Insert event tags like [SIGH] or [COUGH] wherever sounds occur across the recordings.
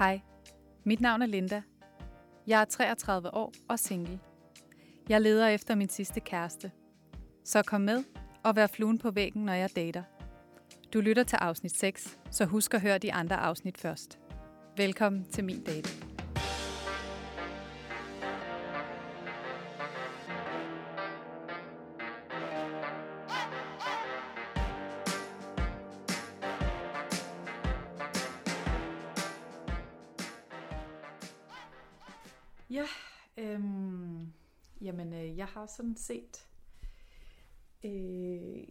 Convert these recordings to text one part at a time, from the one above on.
Hej, mit navn er Linda. Jeg er 33 år og single. Jeg leder efter min sidste kæreste. Så kom med og vær fluen på væggen, når jeg dater. Du lytter til afsnit 6, så husk at høre de andre afsnit først. Velkommen til min date. Har sådan set øh,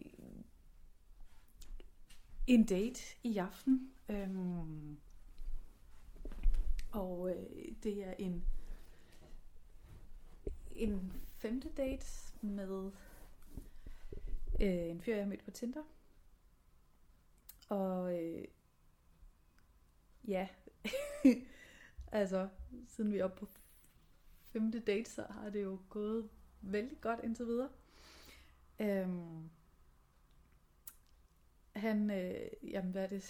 en date i aften. Øhm, og øh, det er en en femte date med øh, en fyr, jeg har mødt på Tinder. Og øh, ja, [LAUGHS] altså siden vi er oppe på femte date, så har det jo gået vældig godt indtil videre. Øhm, han, øh, jamen hvad er det,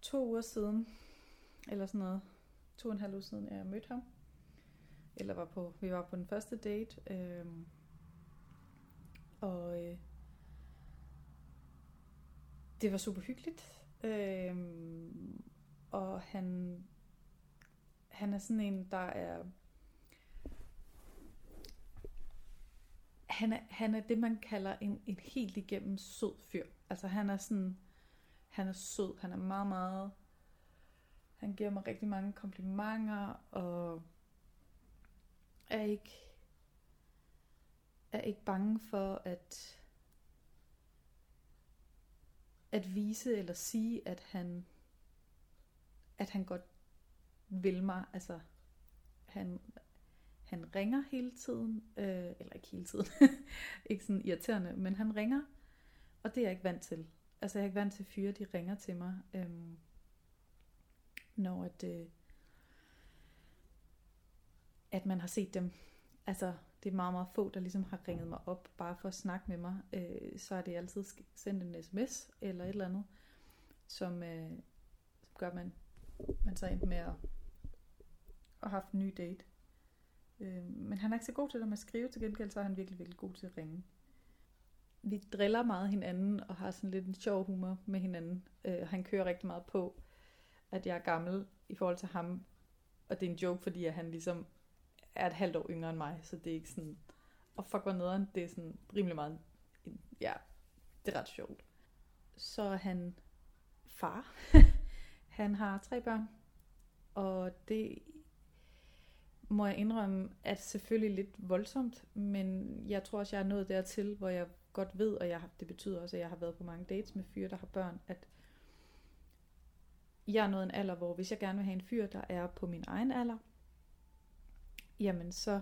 to uger siden, eller sådan noget, to og en halv uge siden, jeg mødte ham. Eller var på, vi var på den første date. Øhm, og øh, det var super hyggeligt. Øhm, og han han er sådan en, der er... Han er, han er det, man kalder en, en helt igennem sød fyr. Altså han er sådan... Han er sød. Han er meget, meget... Han giver mig rigtig mange komplimenter, og er ikke, er ikke bange for at, at vise eller sige, at han, at han godt vil mig. Altså, han, han ringer hele tiden, øh, eller ikke hele tiden, [LAUGHS] ikke sådan irriterende, men han ringer, og det er jeg ikke vant til. Altså, jeg er ikke vant til fyre, de ringer til mig, øh, når at, øh, at man har set dem. Altså, det er meget, meget få, der ligesom har ringet mig op, bare for at snakke med mig. Øh, så er det altid sendt en sms, eller et eller andet, som, øh, som gør, at man, man så endte med at og haft en ny date. Øh, men han er ikke så god til det med at skrive, til gengæld så er han virkelig, virkelig god til at ringe. Vi driller meget hinanden og har sådan lidt en sjov humor med hinanden. Øh, han kører rigtig meget på, at jeg er gammel i forhold til ham. Og det er en joke, fordi at han ligesom er et halvt år yngre end mig, så det er ikke sådan... Og fuck, hvor nederen, det er sådan rimelig meget... Ja, det er ret sjovt. Så er han far. [LAUGHS] han har tre børn. Og det må jeg indrømme, at selvfølgelig lidt voldsomt, men jeg tror også, jeg er nået dertil, hvor jeg godt ved, og jeg, det betyder også, at jeg har været på mange dates med fyre, der har børn, at jeg er nået en alder, hvor hvis jeg gerne vil have en fyr, der er på min egen alder, jamen så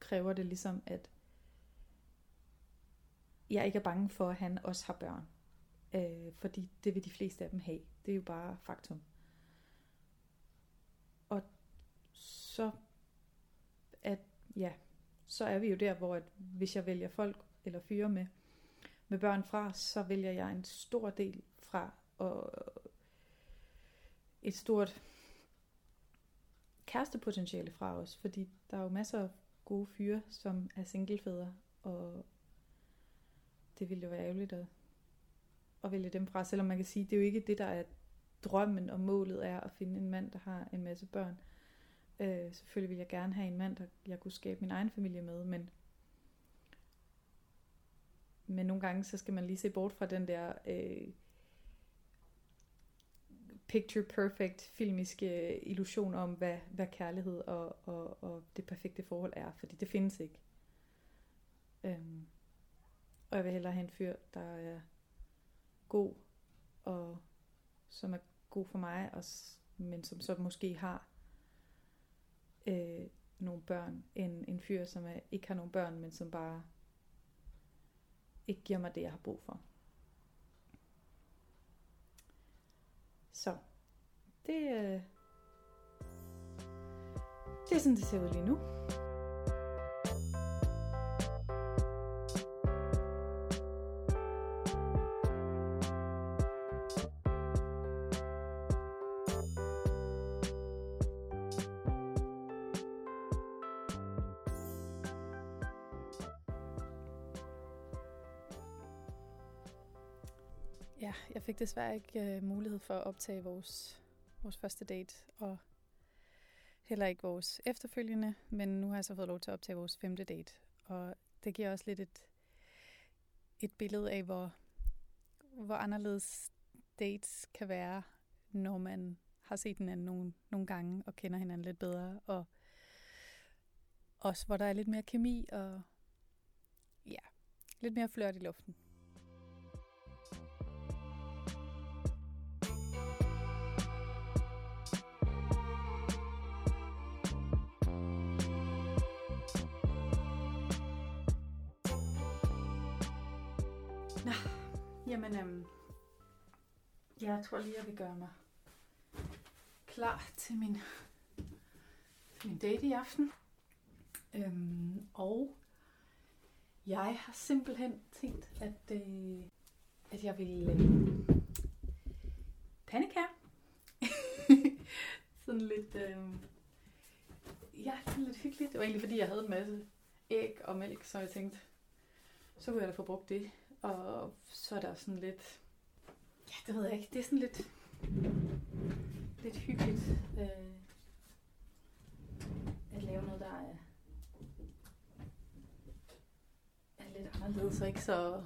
kræver det ligesom, at jeg ikke er bange for, at han også har børn. Øh, fordi det vil de fleste af dem have. Det er jo bare faktum. Så at ja, så er vi jo der, hvor at hvis jeg vælger folk eller fyre med, med børn fra, så vælger jeg en stor del fra og et stort kærestepotentiale fra os, fordi der er jo masser af gode fyre, som er singlefædre, og det ville jo være ærgerligt at, at vælge dem fra, selvom man kan sige, det er jo ikke det, der er drømmen og målet er at finde en mand, der har en masse børn. Øh, selvfølgelig vil jeg gerne have en mand, der jeg kunne skabe min egen familie med, men men nogle gange så skal man lige se bort fra den der øh, picture perfect filmiske illusion om, hvad, hvad kærlighed og, og, og det perfekte forhold er, fordi det findes ikke. Øhm, og jeg vil hellere have en fyr, der er god, og som er god for mig, og, men som så måske har øh, nogle børn, end en fyr, som er, ikke har nogen børn, men som bare ikke giver mig det, jeg har brug for. Så det, øh, det er sådan, det ser ud lige nu. Fik desværre ikke øh, mulighed for at optage vores, vores første date, og heller ikke vores efterfølgende, men nu har jeg så fået lov til at optage vores femte date. Og det giver også lidt et, et billede af, hvor, hvor anderledes dates kan være, når man har set hinanden nogle, nogle gange og kender hinanden lidt bedre, og også hvor der er lidt mere kemi og ja, lidt mere flørt i luften. Jamen, øhm, jeg tror lige, jeg vil gøre mig klar til min, min date i aften. Øhm, og jeg har simpelthen tænkt, at, øh, at jeg vil øh, pandekær. [LAUGHS] sådan lidt, øh, ja, sådan lidt hyggeligt. Det var egentlig fordi, jeg havde en masse æg og mælk, så jeg tænkte, så kunne jeg da få brugt det. Og så er der sådan lidt, ja, det ved jeg ikke, det er sådan lidt, lidt hyggeligt øh, at lave noget, der er, er lidt anderledes og ikke så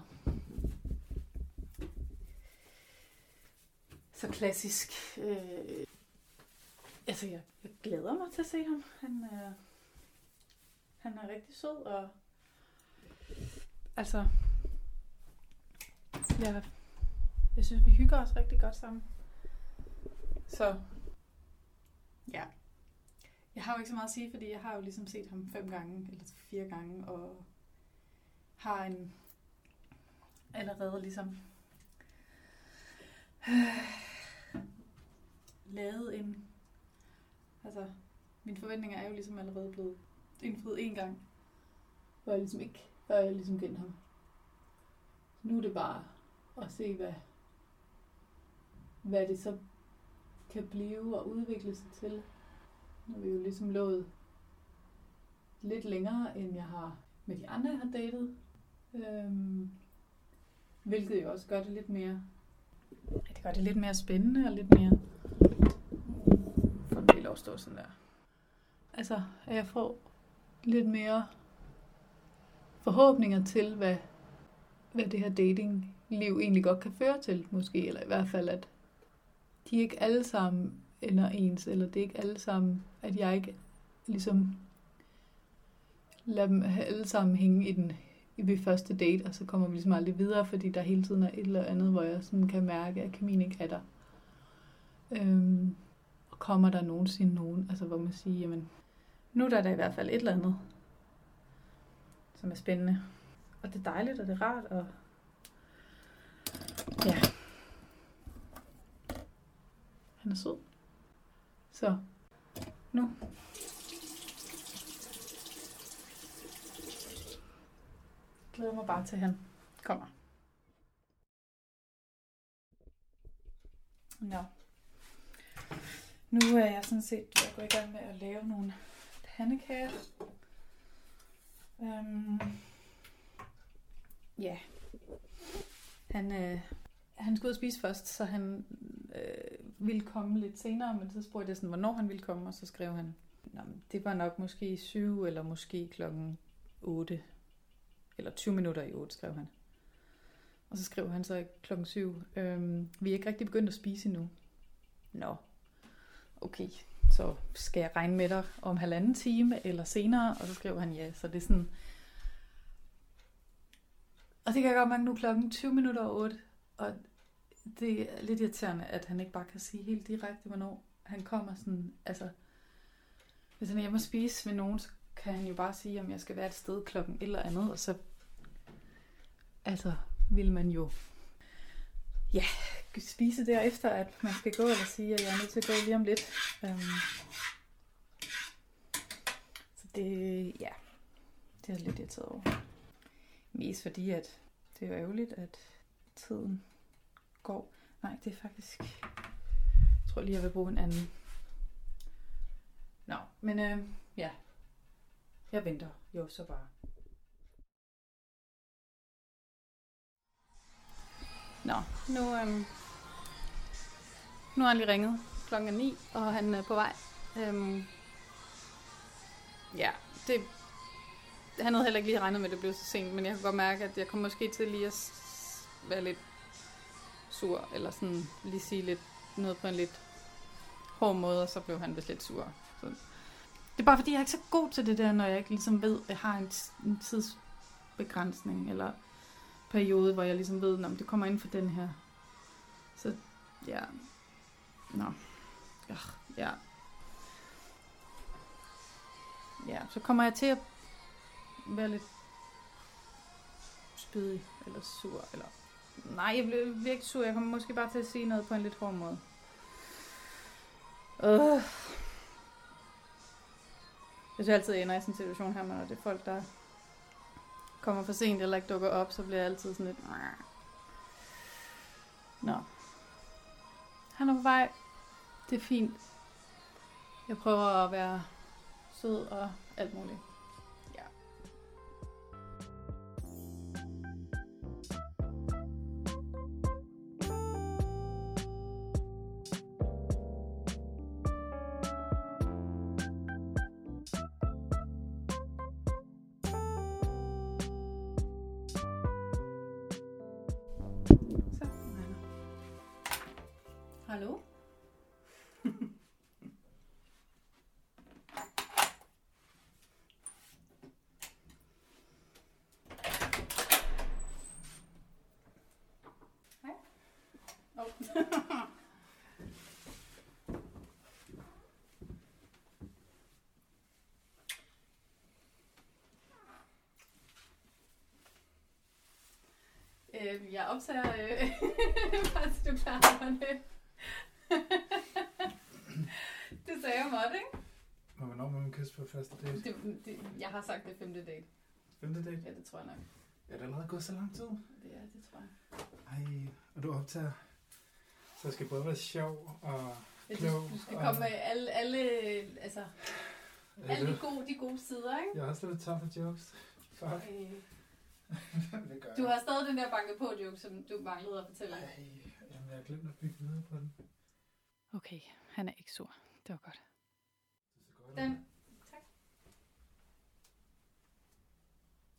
så klassisk. Øh, altså, jeg, jeg glæder mig til at se ham. Han øh, han er rigtig sød, og altså, jeg, jeg synes, vi hygger os rigtig godt sammen. Så ja. Jeg har jo ikke så meget at sige, fordi jeg har jo ligesom set ham fem gange, eller fire gange, og har en allerede ligesom øh, lavet en... Altså, mine forventninger er jo ligesom allerede blevet indfriet en gang, hvor jeg ligesom ikke, før jeg ligesom kendte ham. Nu er det bare at se, hvad, hvad det så kan blive og udvikle sig til. Nu er vi jo ligesom lået lidt længere, end jeg har med de andre, jeg har datet. Øhm, hvilket jo også gør det lidt mere... Det gør det lidt mere spændende og lidt mere... For det lov at stå sådan der. Altså, at jeg får lidt mere forhåbninger til, hvad, hvad det her datingliv egentlig godt kan føre til, måske. Eller i hvert fald, at de ikke alle sammen ender ens, eller det er ikke alle sammen, at jeg ikke ligesom lader dem alle sammen hænge i den i ved første date, og så kommer vi ligesom aldrig videre, fordi der hele tiden er et eller andet, hvor jeg sådan kan mærke, at kemien ikke er der. Øhm, og kommer der nogensinde nogen, altså hvor man siger, jamen, nu er der i hvert fald et eller andet, som er spændende. Og det er dejligt, og det er rart, og ja, han er sød. Så nu. Glæder mig bare til, at han kommer. Nå. Nu er jeg sådan set ved at gå i gang med at lave nogle pandekager. Øhm, ja. Han, øh, han skulle ud og spise først, så han øh, ville komme lidt senere, men så spurgte jeg sådan, hvornår han ville komme, og så skrev han, Nå, det var nok måske 7 eller måske klokken 8, eller 20 minutter i 8, skrev han. Og så skrev han så klokken 7, øhm, vi er ikke rigtig begyndt at spise endnu. Nå, okay, så skal jeg regne med dig om halvanden time eller senere, og så skrev han ja, så det er sådan, og det kan jeg godt mærke nu klokken 20 minutter over 8, og det er lidt irriterende, at han ikke bare kan sige helt direkte, hvornår han kommer sådan, altså, hvis han er hjemme og spise med nogen, så kan han jo bare sige, om jeg skal være et sted klokken et eller andet, og så, altså, vil man jo, ja, spise derefter, at man skal gå, eller sige, at jeg er nødt til at gå lige om lidt. Um, så det, ja, det er lidt irriteret over. Mest fordi, at det er jo ærgerligt, at tiden går. Nej, det er faktisk... Jeg tror lige, jeg vil bruge en anden. Nå, men øh, ja. Jeg venter jo så bare. Nå, nu, øhm, nu har han lige ringet klokken er 9, og han er på vej. Øhm, ja, det, han havde heller ikke lige regnet med, at det blev så sent, men jeg kan godt mærke, at jeg kommer måske til lige at være lidt sur, eller sådan lige sige lidt noget på en lidt hård måde, og så blev han vist lidt sur. Så. Det er bare fordi, jeg er ikke så god til det der, når jeg ikke ligesom ved, at jeg har en, en tidsbegrænsning, eller periode, hvor jeg ligesom ved, om det kommer ind for den her. Så ja, nå, ja, ja. Ja, så kommer jeg til at være lidt spydig, eller sur, eller... Nej, jeg bliver virkelig sur. Jeg kommer måske bare til at sige noget på en lidt hård måde. Øh. Jeg synes altid, jeg ender i sådan en situation her, når det er folk, der kommer for sent eller ikke dukker op, så bliver jeg altid sådan lidt... Nå. Han er på vej. Det er fint. Jeg prøver at være sød og alt muligt. Øh, jeg optager, øh, [LAUGHS] er over [LAUGHS] det. sagde jeg måtte, ikke? Og hvornår må man kysse på første date? Det, det, jeg har sagt det femte date. Femte date? Ja, det tror jeg nok. Er det allerede gået så lang tid? Det er det, tror jeg. Ej, og du optager. Så jeg skal både være sjov og Ja, klog. du, du skal og- komme med alle, alle, altså, alle de gode, de gode sider, ikke? Jeg har også lidt tom for jokes. Fuck. Øh, [LAUGHS] det gør Du har stadig den der banke på joke, som du manglede at fortælle. Ej, jamen, jeg har glemt at bygge videre på den. Okay, han er ikke sur. Det var godt. Det ser godt. Den, tak.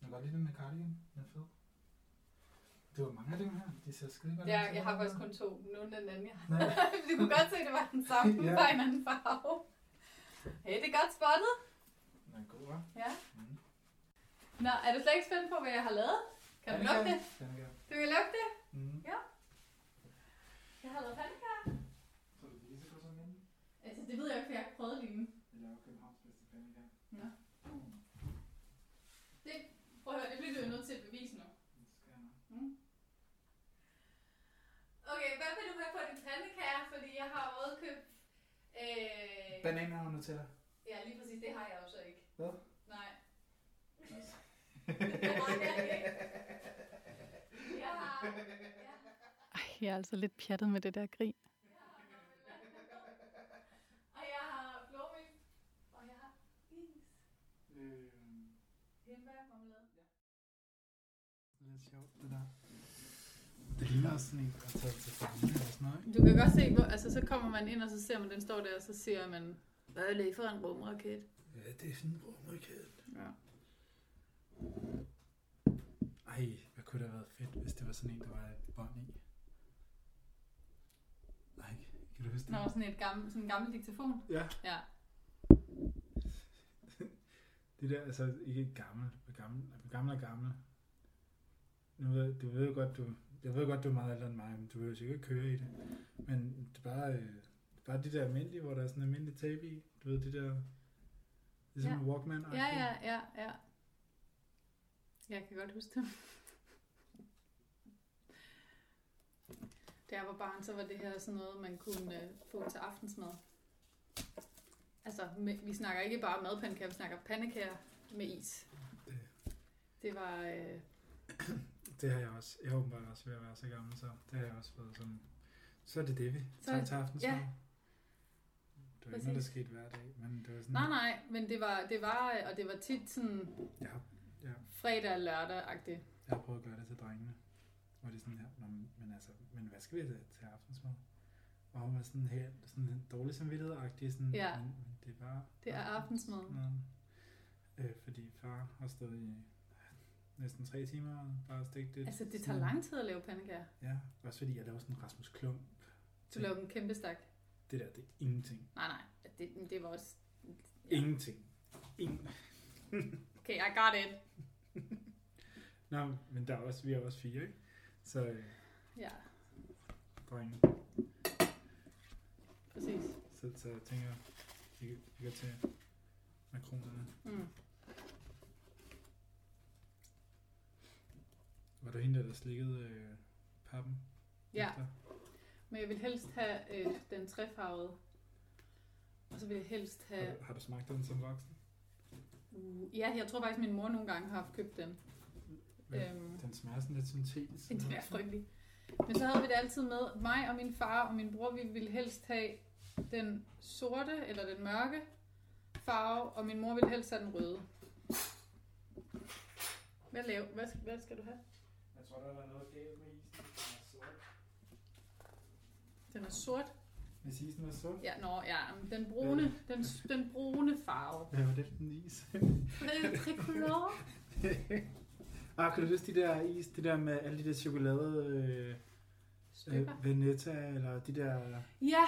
Jeg kan godt lide den med cardigan. Den er fed. Det var mange af dem her. De ser skide godt ud. Ja, jeg har faktisk kun to. Nu er den anden, jeg har. [LAUGHS] du kunne godt se, at det var den samme, [LAUGHS] ja. bare en anden farve. Hey, det er godt spottet. Den er god, hva'? Ja. Nå, er du slet ikke spændt på, hvad jeg har lavet? Kan du lugte det? Er. Du kan lugte det? Mm. Jeg har lavet pandekager. Så er det lige så godt som inden. Altså, det ved jeg ikke, for jeg har ikke prøvet det inden. Jeg laver Københavns bedste pandekager. Nå. Det, prøv at høre, det bliver du jo nødt til at bevise nu. Det skal jeg nok. Mm. Okay, hvad vil du have på din pandekager? Fordi jeg har rådkøbt... Øh, Bananer og Nutella. ja, lige præcis, det har jeg jo så ikke. Hvad? Nej. det har jeg ikke. Jeg har... Ej, jeg er altså lidt pjattet med det der grin. Og jeg har blåmælk, og jeg har is. Øhm, Hindbærmarmelade. lidt sjovt, det der. Det ligner også sådan en, der er taget til fange eller sådan noget, ikke? Du kan godt se, hvor, altså så kommer man ind, og så ser man, den står der, og så siger man, hvad er det for en rumraket? Ja, det er sådan en rumraket. Ja. Ej, hvad kunne det have været fedt, hvis det var sådan en, der var et bånd i? Nej, kan du huske det? Nå, sådan, et gammel, sådan en gammel diktafon. Ja, Ja. [LAUGHS] det der, altså ikke gammel, gammel, gammel er gammel. Nu ved, du ved godt, du, jeg ved godt, du er meget ældre end mig, men du vil jo sikkert køre i det. Men det er bare, øh, det er bare de der almindelige, hvor der er sådan en almindelig tape i. Du ved, de der, ligesom Ja. en Walkman. Ja, ja, ja, ja. Jeg kan godt huske det. Da jeg var barn, så var det her sådan noget, man kunne øh, få til aftensmad. Altså, med, vi snakker ikke bare madpandekager, vi snakker pandekager med is. Det, Det var... Øh, det har jeg også. Jeg er åbenbart også ved at være så gammel, så det har jeg også fået sådan. Så er det det, vi Så- tager til aftensmad. ja. Det var ikke noget, der skete hver dag, men det var sådan... nej, nej, men det var, det var, og det var tit sådan Jeg har, ja, fredag og lørdag-agtigt. jeg har prøvet at gøre det til drengene. hvor det er sådan her, Nå, men, altså, men hvad skal vi til, til aftensmad? Og hun var sådan her, sådan en dårlig samvittighed-agtig, sådan, Ja. men, men det er bare... Det er aftensmad. Øh, fordi far har stået i næsten tre timer og bare stegt det. Altså, det tager lang tid at lave pandekager. Ja, også fordi jeg laver sådan en Rasmus Klump. Du laver dem kæmpe stak. Det der, det er ingenting. Nej, nej. Det, det var også... Ja. Ingenting. Ingen. [LAUGHS] Okay, I got it. Nå, men der er også, vi er også fire, ikke? Så øh, Ja, drenge. præcis. Så, så jeg tænker, vi, kan- vi kan tage makronerne. Mm. Var du hende, der, der slikkede øh, pappen? Ja. efter? Men jeg vil helst have øh, den trefarvede. Og så vil jeg helst Har, have... du- har du smagt den som voksen? Uh, ja, jeg tror faktisk, min mor nogle gange har haft købt den. Hvad? Øhm, Den smager sådan lidt syntetisk. den er frygtelig. Men så havde vi det altid med. Mig og min far og min bror, vi ville helst have den sorte eller den mørke farve, og min mor ville helst have den røde. Hvad, laver, hvad, hvad skal du have? Jeg tror, der var noget galt med isen. Den er sort. Den er sort. Hvis isen var sort? Ja, nå, ja, den brune, den, den brune farve. Hvad var det for en is? Øh, Tricolore. [LAUGHS] ah, kan du huske de der is, det der med alle de der chokolade... Øh, Stykker. øh, Veneta, eller de der... Ja,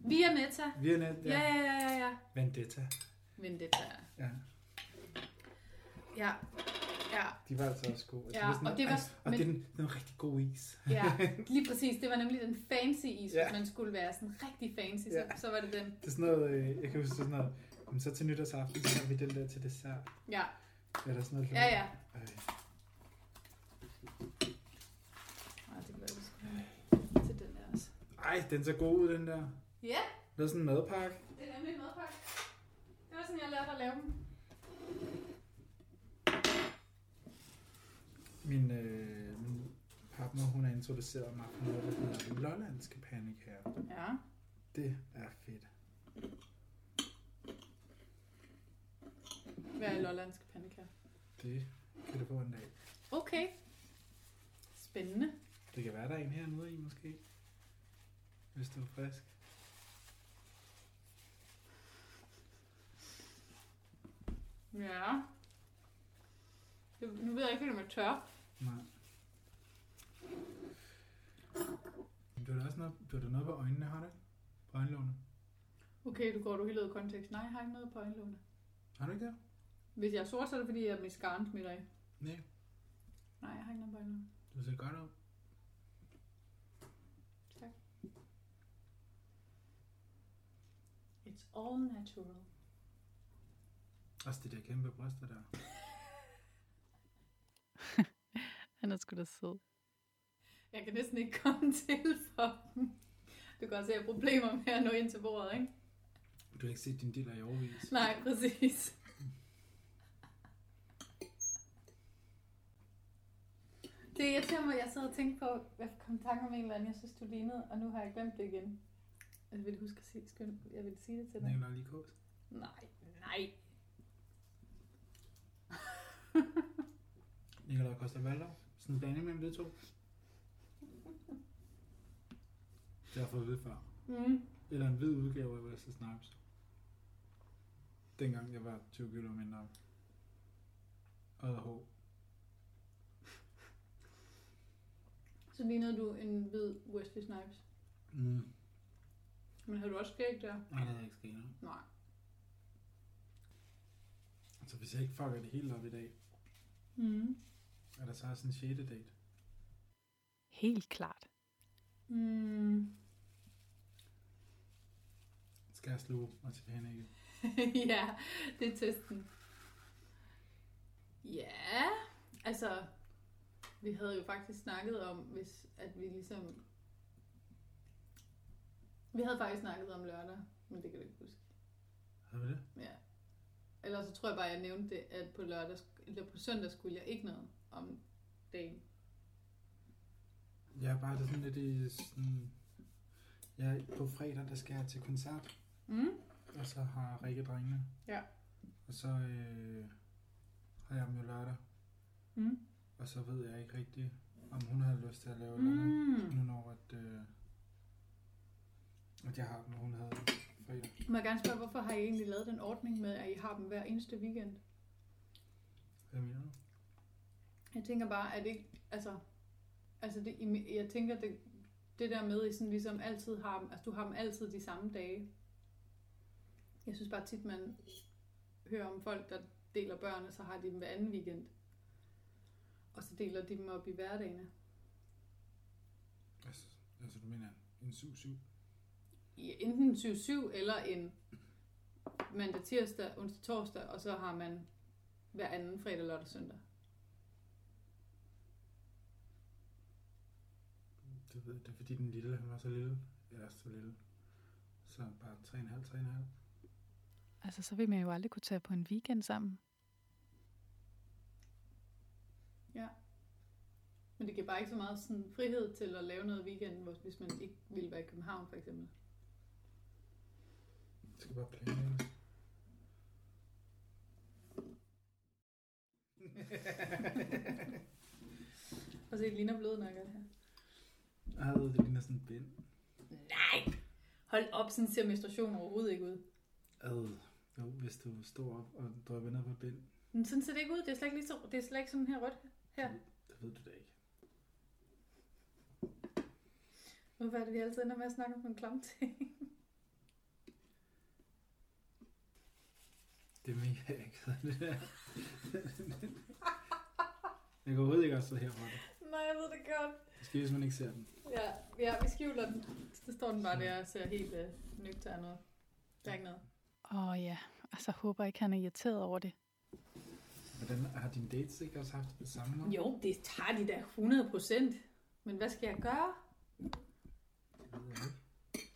via Netta. Vianet, Ja, ja, ja, ja, ja. Vendetta. Vendetta. Ja, Ja, ja, de var altså også gode. Ja, var sådan, og det var- ej, og men- det er en, det er en rigtig god is. ja. [LAUGHS] Lige præcis. Det var nemlig den fancy is, Ja. hvis man skulle være sådan rigtig fancy, så, Ja. så var det den. Det er sådan noget, øh, jeg kan huske sådan noget, men så til nytårsaften, så har vi den der til dessert. Ja, Eller sådan noget. ja, ja. Øh, Ej, det bliver have til den der også. Ej, den ser god ud, den der. Ja, Det er sådan en madpakke. det er nemlig en madpakke. Det var sådan, jeg lærte at lave dem. Min, øh, min partner, hun har introduceret mig for noget, der hedder lollandske pandekager. Ja. Det er fedt. Hvad er lollandske pandekager? Det kan du få en dag. Okay. Spændende. Det kan være, der er en hernede i, måske. Hvis du er frisk. Ja. Nu ved jeg ikke, om jeg tør. Nej. Du har da også noget, du har da noget på øjnene, har du? På øjenlågene. Okay, du går du helt ud af kontekst. Nej, jeg har ikke noget på øjenlågene. Har du ikke det? Hvis jeg er sort, så er det fordi, at mascaraen smitter af. Nej. Nej, jeg har ikke noget på øjenlågene. Du ser godt ud. Tak. It's all natural. Også de der kæmpe bryster der. [LAUGHS] Han er sgu da sød. Jeg kan næsten ikke komme [LAUGHS] til for dem. Du kan også se, at jeg har problemer med at nå ind til bordet, ikke? Du har ikke set din diller i overvis. Nej, præcis. Det irriterer mig, jeg sad og tænkte på, jeg kom tanke om en eller anden, jeg synes, du lignede, og nu har jeg glemt det igen. Jeg vil huske at sige, skynd, jeg vil sige det til dig. Nikolaj Likås. Nej, nej. Nikolaj Koster Valdov. Sådan en blanding mellem de to. Det har jeg fået at vide før. Mm. Eller en hvid udgave af Wesley Snipes. Dengang jeg var 20 kilo mindre. Og havde hår. Så lignede du en hvid Wesley Snipes. Mm. Men har du også skæg der? Nej, det havde ikke sket noget. Nej. Altså hvis jeg ikke fucker det helt op i dag, Mm. Er der så også en 6. date. Helt klart. Mm. Skal jeg sluge marcipan ikke? [LAUGHS] ja, det er testen. Ja, altså, vi havde jo faktisk snakket om, hvis at vi ligesom... Vi havde faktisk snakket om lørdag, men det kan du ikke huske. Har vi det? Ja. Ellers så tror jeg bare, jeg nævnte det, at på, lørdag, eller på søndag skulle jeg ikke noget om dagen. Jeg er bare det sådan lidt i sådan... Jeg på fredag, der skal jeg til koncert, Mm. og så har Rikke drengene. Ja. Og så øh, har jeg dem jo lørdag, Mm. og så ved jeg ikke rigtig, om hun havde lyst til at lave mm. noget, nu når at, øh, at jeg har dem, og hun havde fredag. Må jeg gerne spørge, hvorfor har I egentlig lavet den ordning med, at I har dem hver eneste weekend? Hvad mener du? Jeg tænker bare, at det ikke, altså, altså det, jeg tænker, det, det der med, at I sådan ligesom altid har dem, altså du har dem altid de samme dage. Jeg synes bare tit, man hører om folk, der deler børn, og så har de dem hver anden weekend. Og så deler de dem op i hverdagene. Altså, altså du mener en 7-7? I enten 7-7 eller en mandag, tirsdag, onsdag, torsdag, og så har man hver anden fredag, lørdag, søndag. Det, ved, det er fordi den lille, han var så lille. Jeg er så lille. Så bare 3,5, 3,5. Altså, så vil man jo aldrig kunne tage på en weekend sammen. Ja. Men det giver bare ikke så meget sådan frihed til at lave noget weekend, hvis man ikke ville være i København for eksempel. Det skal bare planlægges. [LAUGHS] Og se, det ligner blodnakker det her. Ej, det ligner sådan en bind. Nej! Hold op, sådan ser menstruation overhovedet ikke ud. Ad. Jo, hvis du står op og drøber ned på et bind, Men sådan ser det ikke ud. Det er slet ikke, lige så, det er slet ikke sådan her rødt. Her. det ved du da ikke. Hvorfor er det, vi altid ender med at snakke om en klam ting? Det er mega akavet, det der. Jeg kan overhovedet ikke også sidde her for det. Nej, jeg ved det godt. Skal hvis man ikke ser den. Ja, ja, vi skjuler den. Så står den bare der og ser helt uh, nøgtern ud. Der er ikke noget. Åh oh, ja, altså håber ikke, han er irriteret over det. Hvordan har dine dates ikke også haft det samme? Jo, det tager de da 100 procent. Men hvad skal jeg gøre? Det ved jeg ikke.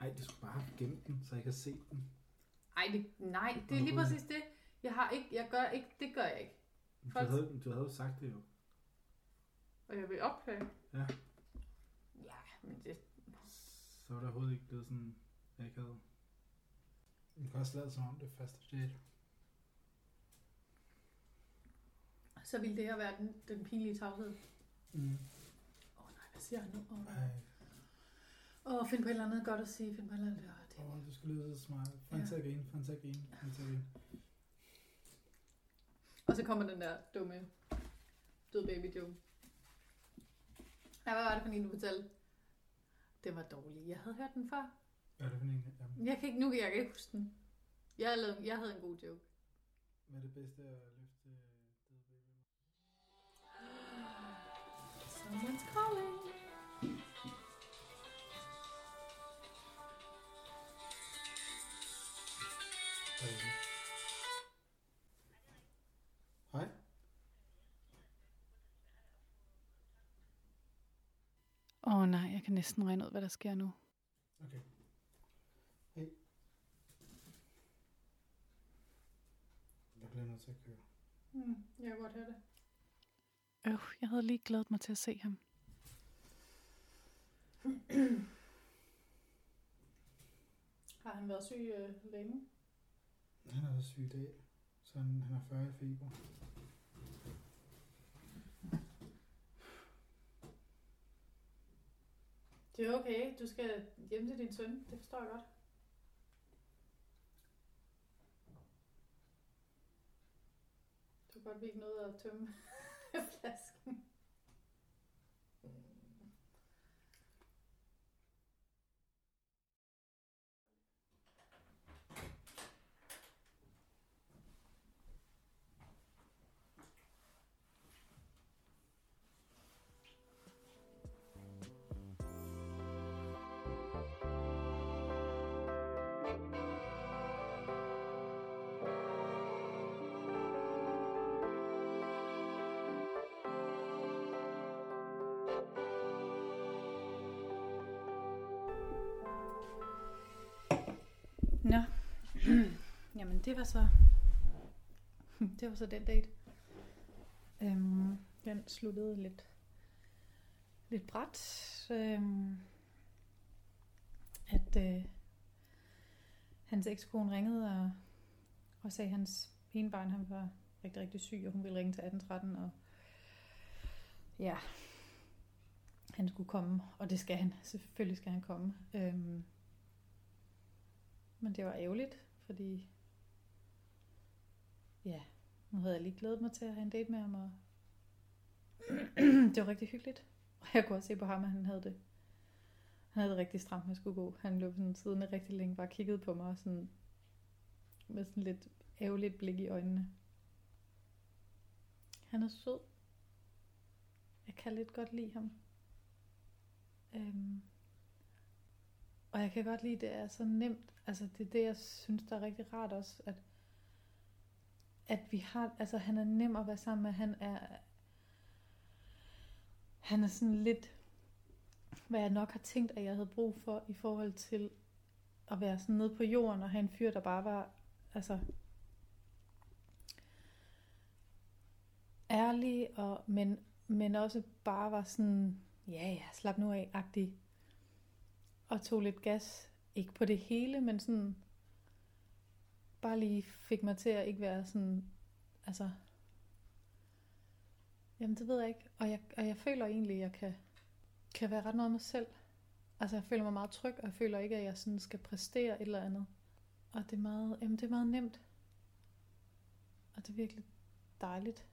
Ej, du skulle bare have gemt den, så jeg kan se den. Ej, det, nej, det er lige præcis det. Jeg har ikke, jeg gør ikke, det gør jeg ikke. Du Folk- havde, du havde jo sagt det jo. Og jeg vil optage. Ja. Ja, men det... Så var der overhovedet ikke blevet sådan akavet. Du kan også lade som om det er første date. Så ville det her være den, den pinlige tavshed. Mm. Åh oh, nej, hvad siger han nu? Åh, oh, oh, find på et eller andet godt at sige. Find på et eller andet. Oh, det. åh, du skal lyde så smart. En til at grine, en til at grine, få en til at grine. Og så kommer den der dumme død baby joke. Ja, hvad var det for en, du fortalte? Det var dårligt. Jeg havde hørt den før. Hvad er det for en? Jamen, Jeg kan ikke, nu kan jeg ikke huske den. Jeg havde, jeg havde en god joke. hvad er det bedste at jeg kan næsten regne ud, hvad der sker nu. Okay. Hej. Jeg bliver nødt til at køre. Hmm, jeg kan godt høre det. Øh, jeg havde lige glædet mig til at se ham. [CLEARS THROAT] Har han været syg øh, længe? Han har været syg i dag, så han, han har 40 i feber. Det er okay. Du skal hjem til din søn. Det forstår jeg godt. Du kan godt vi ikke noget at tømme [LAUGHS] flasken. Det var så... Det var så den date. Øhm, den sluttede lidt, lidt bræt. Øhm, at øh, hans ekskone ringede og, og sagde, at hans ene barn han var rigtig, rigtig syg, og hun ville ringe til 1813. Og ja, han skulle komme, og det skal han, selvfølgelig skal han komme. Øhm, men det var ærgerligt, fordi ja, nu havde jeg lige glædet mig til at have en date med ham, og [CLEARS THROAT] det var rigtig hyggeligt. Og jeg kunne også se på ham, at han havde det. Han havde det rigtig stramt med at skulle gå. Han løb sådan siden rigtig længe, bare kiggede på mig og sådan, med sådan lidt ærgerligt blik i øjnene. Han er sød. Jeg kan lidt godt lide ham. Øhm. Og jeg kan godt lide, at det er så nemt. Altså det er det, jeg synes, der er rigtig rart også, at, at vi har, altså han er nem at være sammen med. Han er, han er sådan lidt, hvad jeg nok har tænkt, at jeg havde brug for i forhold til at være sådan nede på jorden og have en fyr, der bare var, altså ærlig, og, men, men også bare var sådan, ja ja, slap nu af, agtig. Og tog lidt gas, ikke på det hele, men sådan, bare lige fik mig til at ikke være sådan, altså, jamen det ved jeg ikke. Og jeg, og jeg føler egentlig, at jeg kan, kan være ret noget mig selv. Altså jeg føler mig meget tryg, og jeg føler ikke, at jeg sådan skal præstere et eller andet. Og det er meget, jamen det er meget nemt. Og det er virkelig dejligt.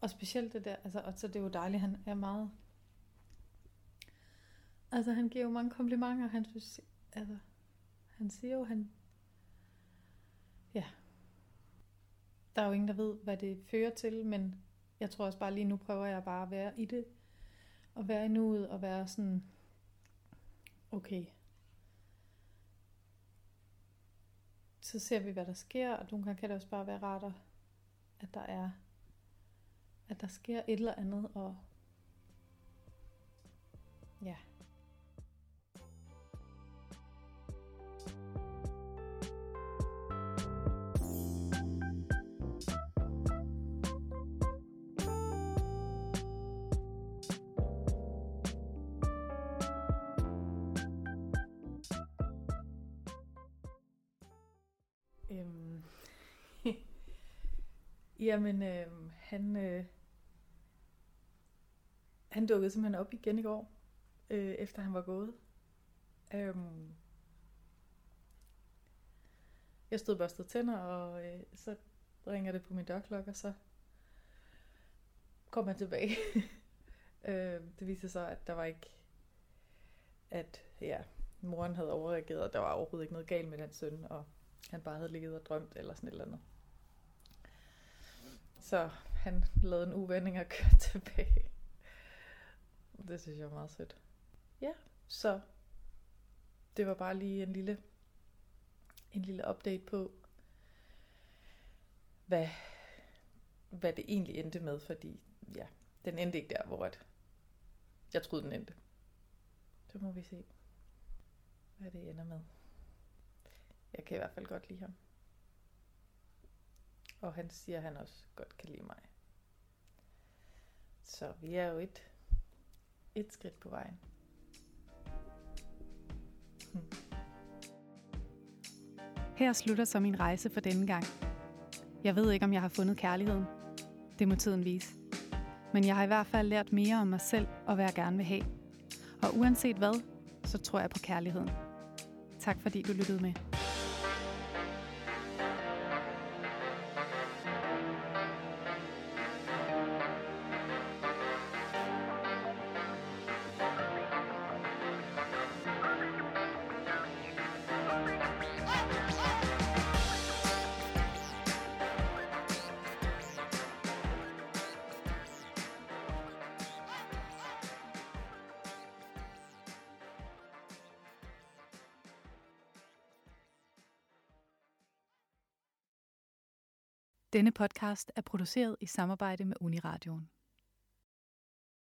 Og specielt det der, altså, og så det er jo dejligt, han er meget... Altså, han giver jo mange komplimenter, han synes, altså, han siger jo, han... Ja. Der er jo ingen, der ved, hvad det fører til, men jeg tror også bare lige nu prøver jeg bare at være i det, og være i nuet, og være sådan, okay, så ser vi, hvad der sker, og nogle gange kan det også bare være rart, at der er at der sker et eller andet, og Jamen, øh, han, øh, han dukkede simpelthen op igen i går, øh, efter han var gået. Øh, jeg stod børstet tænder, og øh, så ringer det på min dørklokke, og så kom han tilbage. [LAUGHS] øh, det viste sig, at der var ikke, at ja, moren havde overreageret, og der var overhovedet ikke noget galt med den søn, og han bare havde ligget og drømt, eller sådan et eller andet. Så han lavede en uvending og [LAUGHS] kørte tilbage. Det synes jeg er meget sødt. Ja, så det var bare lige en lille, en lille update på, hvad, hvad det egentlig endte med, fordi ja, den endte ikke der, hvor at jeg troede, den endte. Så må vi se, hvad det ender med. Jeg kan i hvert fald godt lide ham. Og han siger, at han også godt kan lide mig. Så vi er jo et, et skridt på vejen. Hmm. Her slutter så min rejse for denne gang. Jeg ved ikke, om jeg har fundet kærligheden. Det må tiden vise. Men jeg har i hvert fald lært mere om mig selv og hvad jeg gerne vil have. Og uanset hvad, så tror jeg på kærligheden. Tak fordi du lyttede med. Denne podcast er produceret i samarbejde med Uniradioen.